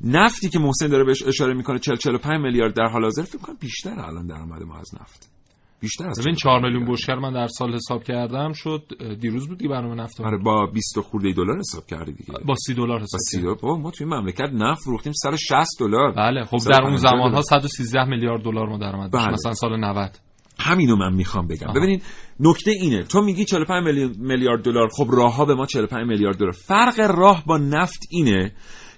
نفتی که محسن داره بهش اشاره می‌کنه 40 45 میلیارد در حال حاضر فکر کنم بیشتر الان درآمد ما از نفت. بیشتر از ببین 45 4 میلیون بشکه من در سال حساب کردم شد دیروز بود دیگه برنامه نفت. آره با 20 خورده دلار حساب کردی دیگه. با 30 دلار با حساب 30 دلار؟ ما توی مملکت نفت فروختیم سر 60 دلار. بله خب در اون 50 زمان ها دلار. 113 میلیارد دلار ما درآمد بله. مثلا سال 90 همینو من می‌خوام بگم. آها. ببینید نکته اینه تو میگی 45 میلیون میلیارد دلار خب راه ها به ما 45 میلیارد دلار. فرق راه با نفت اینه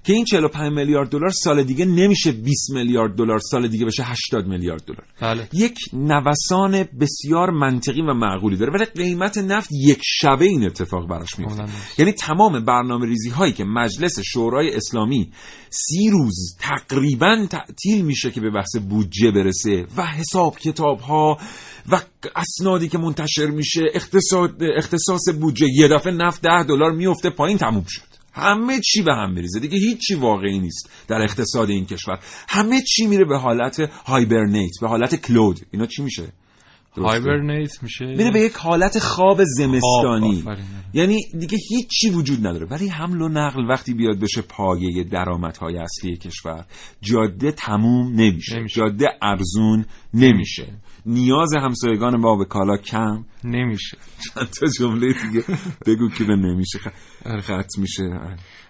که این 45 میلیارد دلار سال دیگه نمیشه 20 میلیارد دلار سال دیگه بشه 80 میلیارد دلار. بله. یک نوسان بسیار منطقی و معقولی داره ولی قیمت نفت یک شبه این اتفاق براش میفته. یعنی تمام برنامه ریزی هایی که مجلس شورای اسلامی سی روز تقریبا تعطیل میشه که به بحث بودجه برسه و حساب کتاب ها و اسنادی که منتشر میشه اختصاص بودجه یه دفعه نفت ده دلار میفته پایین تموم شد. همه چی به هم میریزه. دیگه هیچی واقعی نیست در اقتصاد این کشور. همه چی میره به حالت هایبرنیت به حالت کلود اینا چی میشه؟ هایبرنیت میشه. میره به یک حالت خواب زمستانی. آفرین. یعنی دیگه هیچی وجود نداره. ولی حمل و نقل وقتی بیاد بشه پایه درآمدهای اصلی کشور جاده تموم نمیشه, نمیشه. جاده ارزون نمیشه. نیاز همسایگان ما به کالا کم. نمیشه. چند تا جمله دیگه بگو که به نمیشه. خ- ختم میشه.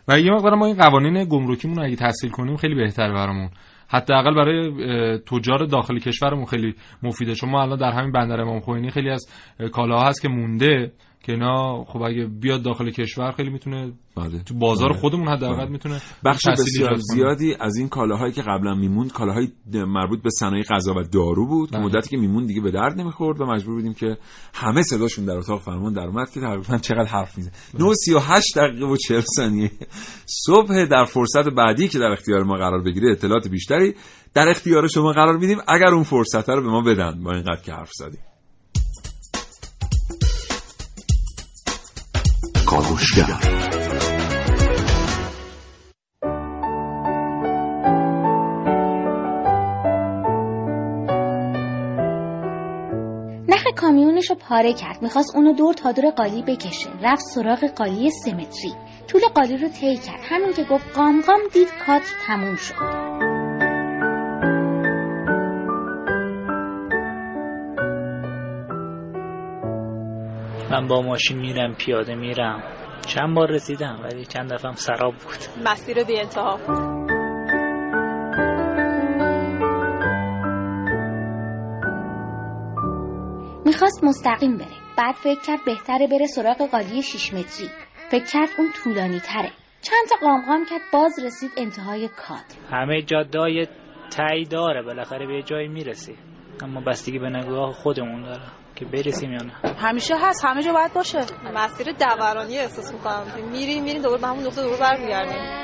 و یه مقدار ما این قوانین گمرکیمون رو اگه تحصیل کنیم خیلی بهتر برامون. حداقل برای اه، تجار داخل کشورمون خیلی مفیده. چون ما الان در همین بندر امام خمینی خیلی از اه، کالاها هست که مونده. که اینا خب اگه بیاد داخل کشور خیلی می‌تونه بله. تو بازار بله. خودمون حداقل بله. می‌تونه بخش بسیار. زیادی از این کالاهایی که قبلا میموند کالاهای مربوط به صنایع غذا و دارو بود بله. مدتی که میموند دیگه به درد نمی‌خورد و مجبور بودیم که همه صداشون در اتاق فرمان در اومد که تقریبا چقدر حرف می‌زنه 938 دقیقه و 40 ثانیه صبح در فرصت بعدی که در اختیار ما قرار بگیره اطلاعات بیشتری در اختیار شما قرار میدیم اگر اون فرصت رو به ما بدن با اینقدر که حرف زدیم کاوشگر. نخ کامیونش رو پاره کرد. می‌خواست اونو دور تا دور قالی بکشه. رفت سراغ قالی سمتری. طول قالی رو طی کرد. همین که گفت قام قام دید کاتر تموم شد. من با ماشین میرم پیاده میرم. چند بار رسیدم ولی چند دفعه سراب بود. مسیر بی انتها می‌خواست مستقیم بره. بعد فکر کرد بهتره بره سراغ قالی 6 متری. فکر کرد اون طولانی تره چند تا قامقام کرد باز رسید انتهای کادر همه جاده های تایی داره بالاخره به یه جایی می‌رسی اما بستگی به نگاه خودمون داره. که برسیم یا نه. همیشه هست همه جا باید باشه. مسیر دورانی احساس می‌کنم. میریم میریم دوباره به همون نقطه دوباره برمیگردیم.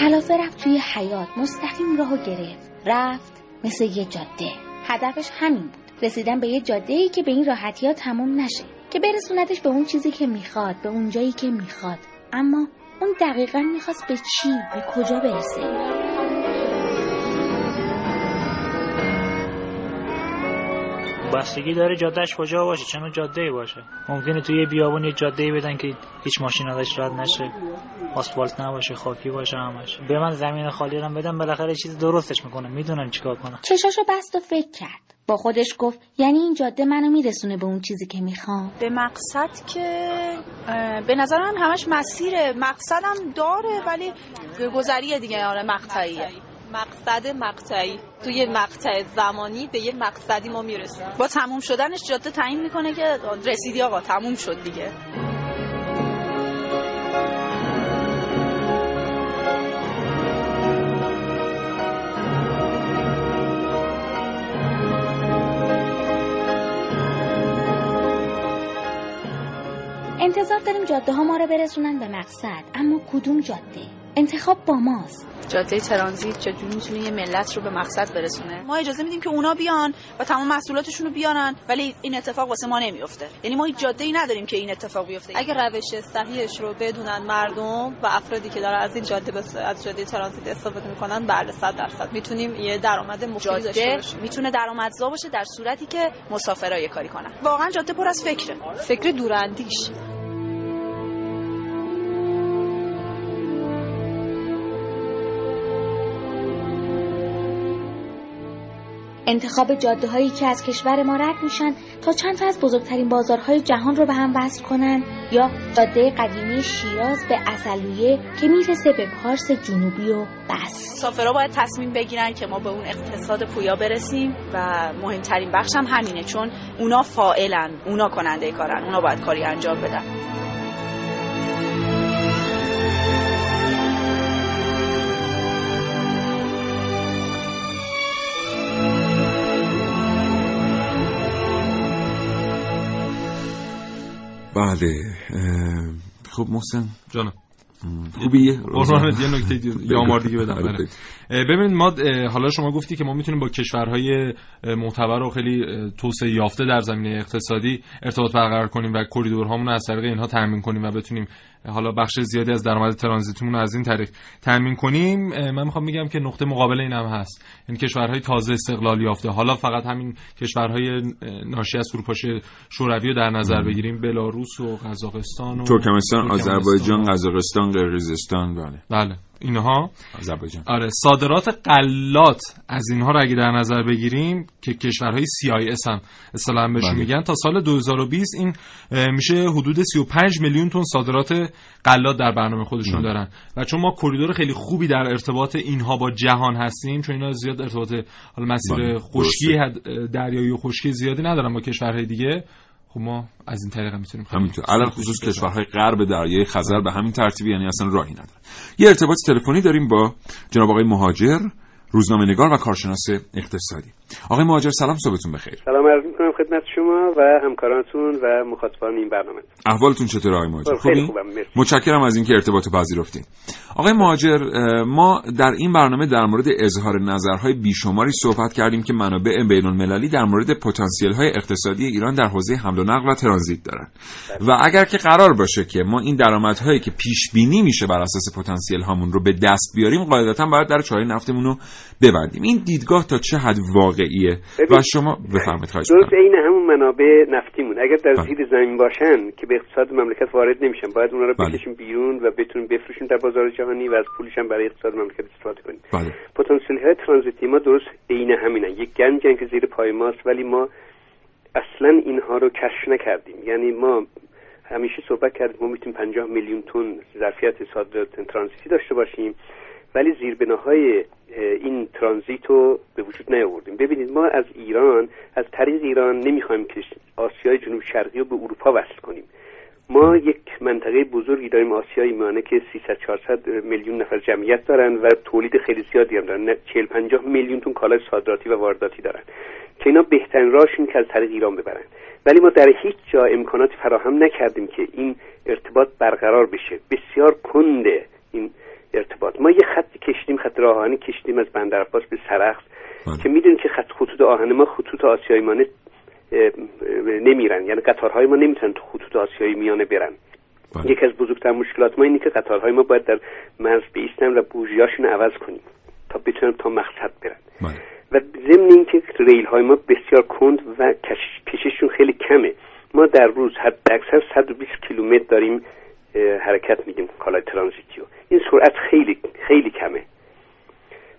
کلافه رفت توی حیات مستقیم راهو گرفت. رفت مثل یه جاده. هدفش همین بود. رسیدن به یه جاده ای که به این راحتی ها تموم نشه. که برسونتش به اون چیزی که می‌خواد به اون جایی که می‌خواد. اما اون دقیقا می‌خواست به چی به کجا برسه؟ بستگی داره جادهش کجا باشه نوع جاده باشه؟ ممکنه توی یه بیابون یه جاده بدن که هیچ ماشین ازش رد نشه آسفالت نباشه خاکی باشه همش. به من زمین خالی رو بدن بالاخره چیز درستش می‌کنه می‌دونم چیکار کنم چشاشو بست و فکر کرد. با خودش گفت یعنی این جاده منو میرسونه به اون چیزی که می‌خوام. به مقصد که به نظرم همش مسیره. مقصدم داره ولی گذریه دیگه. آره مقطعیه. مقصد مقطعی. توی مقطع زمانی به یه مقصدی ما می‌رسیم. با تموم شدنش جاده تعیین می‌کنه که رسیدی آقا تموم شد دیگه. انتظار داریم جاده ها ما رو برسونن به مقصد. اما کدوم جاده؟ انتخاب با ماست. جاده ترانزیت چجوری می‌تونه یه ملت رو به مقصد برسونه؟ ما اجازه میدیم که اونا بیان و تمام محصولاتشون رو بیارن ولی این اتفاق واسه ما نمیفته یعنی ما هیچ جاده ای نداریم که این اتفاق بیفته. اگه روش صحیحش رو بدونن مردم و افرادی که دارن از این جاده بس... از جاده ترانزیت استفاده می‌کنن بله 100 درصد. می‌تونیم یه درآمد مفیدی داشته جاده باشیم. می‌تونه درآمدزا باشه در صورتی که مسافرها یه کاری کنن. واقعا جاده پر از فکره. فکر دوراندیش. انتخاب جاده هایی که از کشور ما رد میشن تا چند تا از بزرگترین بازارهای جهان رو به هم وصل کنن یا جاده قدیمی شیراز به اصلویه که می‌رسه به پارس جنوبی و بس. مسافرها باید تصمیم بگیرن که ما به اون اقتصاد پویا برسیم و مهمترین بخش هم همینه چون اونا فاعلن اونا کننده کارن اونا باید کاری انجام بدن. بله خب محسن. جانم. خوبیه قربانت یه نکته آمار دیگه بدم. آره، بله. بگو. اه، ببین ما حالا شما گفتی که ما می‌تونیم با کشورهای معتبر و خیلی توسعه یافته در زمینه اقتصادی ارتباط برقرار کنیم و کریدورهامون از طریق اینها تامین کنیم و بتونیم حالا بخش زیادی از درآمد ترانزیتمون رو از این طریق تامین کنیم. من می‌خوام بگم که نقطه مقابل این هم هست. این کشورهای تازه استقلال یافته. حالا فقط همین کشورهای ناشی از فروپاشی شوروی رو در نظر بگیریم. بلاروس و قزاقستان و ترکمنستان. آذربایجان قزاقستان قرقیزستان بله. بله. اینها آذربایجان. آره صادرات غلات از اینها رو اگه در نظر بگیریم که کشورهای CIS هم اصطلاحا بهشون بله. میگن تا سال 2020 این میشه حدود 35 میلیون تن صادرات غلات در برنامه خودشون بله. دارن. و چون ما کریدور خیلی خوبی در ارتباط اینها با جهان هستیم چون اینا زیاد ارتباط حالا مسیر بله، خشکی دریایی و خشکی زیادی ندارن با کشورهای دیگه خب ما از این طریق هم می‌تونیم همینطور. علل خصوص کشورهای غرب دریای خزر به همین ترتیبی یعنی اصلا راهی ندارن. یه ارتباط تلفنی داریم با جناب آقای مهاجر روزنامه نگار و کارشناس اقتصادی. آقای مهاجر سلام صبحتون بخیر. سلام عرض خدمت شما و همکارانتون و مخاطبان این برنامه. احوالتون چطوره آقای مهاجر خوبی خوبم مرسی. متشکرم از اینکه ارتباط پذیرفتید آقای مهاجر اه، ما در این برنامه در مورد اظهار نظرهای بیشماری صحبت کردیم که منابع بین المللی در مورد پتانسیل های اقتصادی ایران در حوزه حمل و نقل و ترانزیت دارن. و اگر که قرار باشه که ما این درآمدهایی که پیش بینی میشه بر اساس پتانسیل هامون رو به دست بیاریم قاعدتا باید در چاه نفتمون رو ببندیم. این دیدگاه تا چه حد واقعیه؟ و شما بفرمایید خواهش درست. عین همون منابع نفتیمون. اگر در بله. زیر زمین باشن که به اقتصاد مملکت وارد نمیشن باید اونا رو بله. بکشیم بیرون و بتونیم بفروشیم در بازار جهانی و از پولش هم برای اقتصاد مملکت استفاده کنیم. بله. پتانسیل های ترانزیتی ما درست عین همینن. یک گنجن که زیر پای ماست ولی ما اصلا اینها رو کشف نکردیم. یعنی ما همیشه صحبت کردیم ما می‌تونیم 50 میلیون تن ظرفیت صادرات ترانزیتی داشته باشیم ولی زیربناهای اه، این ترانزیت رو به وجود نیاوردیم. ببینید ما از ایران از طریق ایران نمی‌خوایم که آسیای جنوب شرقی رو به اروپا وصل کنیم. ما یک منطقه بزرگی داریم آسیای میانه که 300 400 میلیون نفر جمعیت دارن و تولید خیلی زیادی هم دارن. 40 50 میلیون تون کالای صادراتی و وارداتی دارن که اینا بهترین راهش که از طریق ایران ببرن. ولی ما در هیچ جا امکاناتی فراهم نکردیم که این ارتباط برقرار بشه. بسیار کنده این ارتباط. ما یه خطی کشیدیم خط راه آهنی کشیدیم از بندر عباس به سرخس که می‌دونید که خط خطوط آهن ما خطوط آسیای میانه اه، اه، نمیرن. یعنی قطارهای ما نمی‌تونن تو خطوط آسیای میانه برن. یکی از بزرگتر مشکلات ما اینه که قطارهای ما باید در مرز بیستن و بوژیاشون رو عوض کنیم تا بتونن تا مقصد برن. و ضمن اینکه ریل های ما بسیار کند و کش- کشششون خیلی کمه. ما در روز حد اکثر 120 کیلومتر داریم حرکت میدیم کالای ترانزیتی رو. این سرعت خیلی خیلی کمه.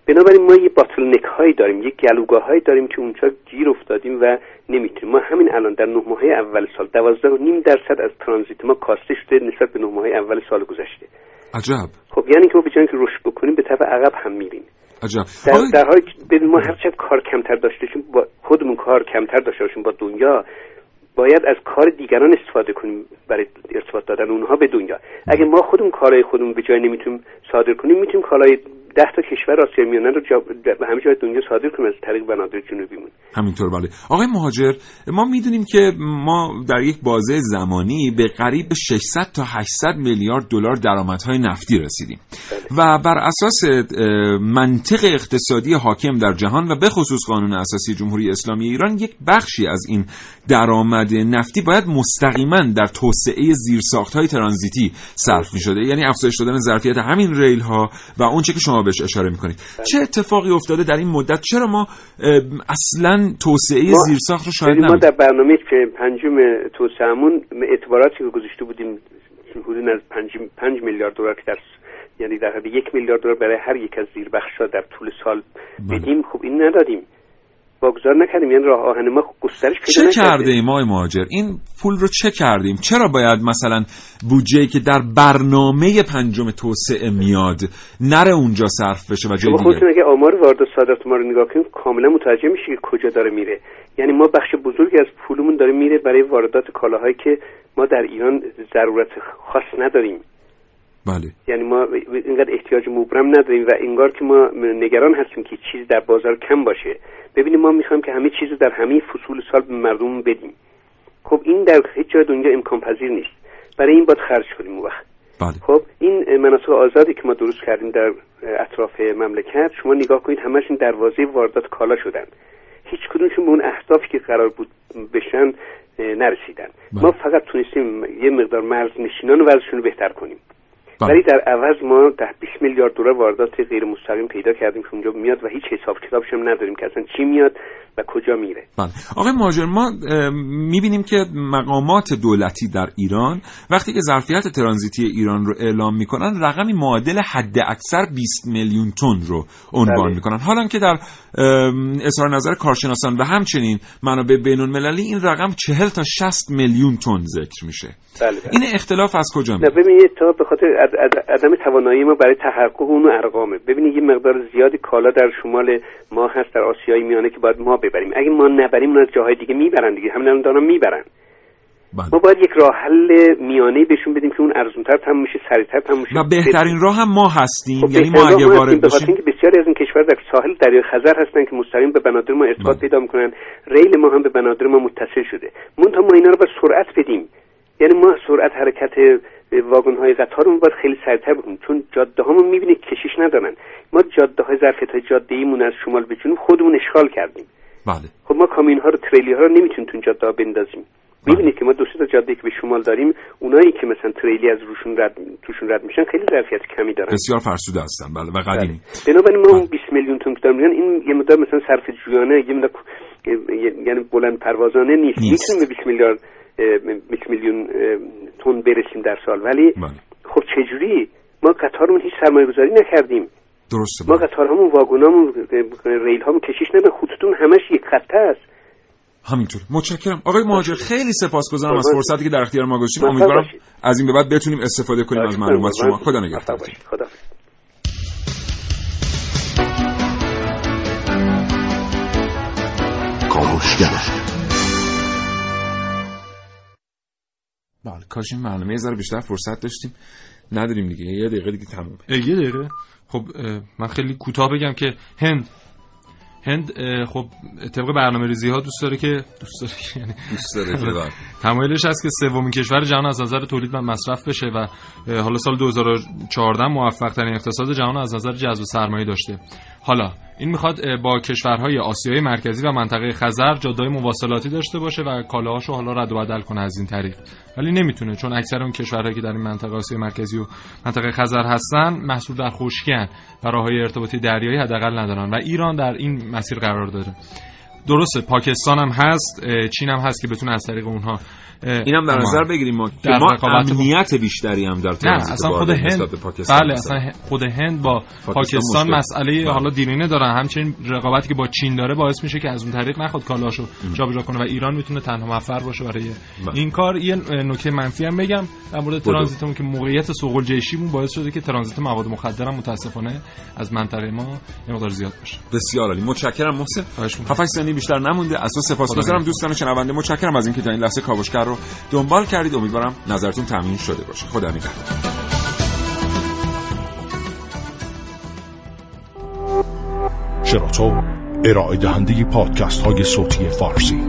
بنابراین ما یه باتل نک هایی داریم یک گلوگاه هایی داریم که اونجا گیر افتادیم و نمی‌تونیم. ما همین الان در نه ماه اول سال دوازده و نیم درصد از ترانزیت ما کاسته شده نسبت به نه ماه اول سال گذشته. عجب. خب یعنی که ما به جای اینکه رشد بکنیم به طرف عقب هم میریم. عجب. در, در حالی که ما هر چقدر کار کمتر داشته باشیم با خودمون کار کمتر داشته باشیم با دنیا باید از کار دیگران استفاده کنیم برای ارتباط دادن اونها به دنیا. اگه ما خودمون کارهای خودمون به جای نمی‌تونیم صادر کنیم می‌تونیم کالای ده تا کشور آسیا میانه رو جا به همه جای دنیا صادر کنیم از طریق بنادر جنوبیمون همینطور بله. آقای مهاجر ما می‌دونیم که ما در یک بازه زمانی به قریب 600 تا 800 میلیارد دلار درآمدهای نفتی رسیدیم. و بر اساس منطق اقتصادی حاکم در جهان و به خصوص قانون اساسی جمهوری اسلامی ایران یک بخشی از این درآمد نفتی باید مستقیما در توسعه زیرساختهای ترانزیتی صرف می شده یعنی افزایش دادن ظرفیت همین ریل ها و اونچه که شما بهش اشاره می‌کنید. چه اتفاقی افتاده در این مدت؟ چرا ما اصلا توسعه زیرساخت رو شاهد ببین، ما در برنامه که پنجم توسعهمون اعتباراتی که گذاشته بودیم حدود از پنج, پنج میلیارد دلار که در یعنی در حد یک میلیارد دلار برای هر یک از زیربخش‌ها در طول سال بدیم خب این ندادیم. واگذار نکردیم یعنی راه آهن ما گسترش پیدا چه. کرده ایم آقای مهاجر؟ این پول رو چه کردیم؟ چرا باید مثلا بودجه که در برنامه پنجم توسعه میاد نره اونجا صرف بشه و جای دیگه؟ خودتون اگه آمار وارد و صادرات ما رو نگاه کنید کاملا متوجه میشه که کجا داره میره. یعنی ما بخش بزرگی از پولمون داره میره برای واردات کالاهایی که ما در ایران ضرورت خاص نداریم. بله. یعنی ما اینقدر احتیاج مبرم نداریم و انگار که ما نگران هستیم که چیز در بازار کم باشه. ببینیم ما می‌خوایم که همه چیز رو در همه فصول سال به مردم بدیم. خب این در هیچ جای دنیا امکان پذیر نیست. برای این باید خرج کنیم اون وقت. بله. خب این مناطق آزادی که ما درست کردیم در اطراف مملکت شما نگاه کنید همشون دروازه واردات کالا شدن. هیچ کدومشون به اون اهدافی که قرار بود بشن نرسیدن. ما فقط تونستیم یه مقدار مرز نشینان وضعشون رو بهتر کنیم. بله. ولی در عوض ما ده 20 میلیارد دلار واردات غیر مستقیم پیدا کردیم که اونجا میاد و هیچ حساب کتابش هم نداریم که اصلا چی میاد و کجا میره. بله. آقای مهاجر ما می‌بینیم که مقامات دولتی در ایران وقتی که ظرفیت ترانزیتی ایران رو اعلام می‌کنن رقمی معادل حد اکثر 20 میلیون تن رو عنوان بله. می‌کنن. حالا که در اظهار نظر کارشناسان و همچنین منابع بین المللی این رقم 40 تا 60 میلیون تن ذکر میشه. بله بله. این اختلاف از کجا میاد ببینید تا به خاطر عدم توانایی ما برای تحقق اون ارقامه. ببینید یه مقدار زیادی کالا در شمال ما هست در آسیای میانه که باید ما ببریم. اگه ما نبریم اون از جاهای دیگه می‌برن دیگه. همین الان می‌برن. بله. ما باید یک راه حل میانه بهشون بدیم که اون ارزونتر تموم میشه سریعتر تموم میشه و بهترین راه هم ما هستیم. خب یعنی ما اگه وارد بشیم اینکه بسیاری از این کشور در ساحل دریای خزر هستن که مستقیم به بنادر ما ارتباط پیدا می‌کنن. ریل ما هم به بنادر ما متصل شده. منتها ما اینا رو با سرعت بدیم. یعنی ما سرعت حرکت واگن های قطار رو باید خیلی سریعتر بکنیم چون جاده هامون می‌بینید کشش ندارن. ما جاده های ظرفیت های جاده ایمون از شمال به جنوب خودمون اشغال کردیم. بله. خب ما کامیون ها رو تریلی ها رو نمی‌تونیم تو جاده ها بندازیم می‌بینید که ما دو تا جاده که به شمال داریم اونایی که مثلا تریلی از روشون رد توشون رد میشن خیلی ظرفیت کمی دارن. بسیار فرسوده هستن. بله و قدیمی. بله. بنابراین ما اون 20 میلیون تن که داریم این یه مقدار مثلا صرف جویانه یه مقدار یعنی بلند پروازانه نیست. می‌تونیم به 20 میلیارد 20 میلیون تن برسیم در سال. ولی بله. خب چجوری؟ ما قطارمون هیچ سرمایه گذاری نکردیم. درسته ما قطارهامون واگنامون ریل هامون کشیش نداریم خطوطون همش یک خطه است. همینطور. متشکرم. آقای مهاجر خیلی سپاسگزارم از فرصتی که در اختیار ما گذاشتید امیدوارم از این به بعد بتونیم استفاده کنیم از معلومات شما. خدا نگهدار. خدا بله کاش این برنامه یه ذره بیشتر فرصت داشتیم. نداریم دیگه. یه دقیقه دیگه تموم یه دقیقه. خب من خیلی کوتاه بگم که هند هند خب طبق برنامه ریزی ها دوست داره که دوست داره یعنی دوست داره که تمایلش هست که سومین کشور جهان از نظر تولید و مصرف بشه و حالا سال 2014 موفق ترین اقتصاد جهان از نظر جذب سرمایه داشته. حالا این می‌خواد با کشورهای آسیای مرکزی و منطقه خزر جاده‌های مواصلاتی داشته باشه و کالاهاشو حالا رد و بدل کنه از این طریق. ولی نمی‌تونه چون اکثر اون کشورهایی که در این منطقه آسیای مرکزی و منطقه خزر هستن محصول در خشکیان و راههای ارتباطی دریایی حداقل ندارن و ایران در این مسیر قرار داره. درسته پاکستان هم هست چین هم هست که بتونه از طریق اونها اینم در نظر بگیریم ما در ما امنیت بیشتری هم در نه اصلا خود هند بله اصلا خود هند با پاکستان, پاکستان مسئله حالا دیرینه دارن. همچنین رقابتی که با چین داره باعث میشه که از اون طریق نخواد کالاشو جابجا کنه و ایران می‌تونه تنها مفر باشه برای بله. این کار یه نکته منفی هم بگم در مورد ترانزیتمون که موقعیت سوق الجیشیمون باعث شده که ترانزیت مواد مخدر هم متاسفانه از منطقه ما یه مقدار زیاد بشه بسیار عالی. متشکرم محسن. 7 ثانیه بیشتر نمونده. از تو سپاسگزارم دوستان شنونده متشکرم از اینکه تا این لحظه کاوشگر رو دنبال کردید. امیدوارم نظرتون تامین شده باشه. خدا نگهدار. شراطو ارائه دهنده پادکست های صوتی فارسی.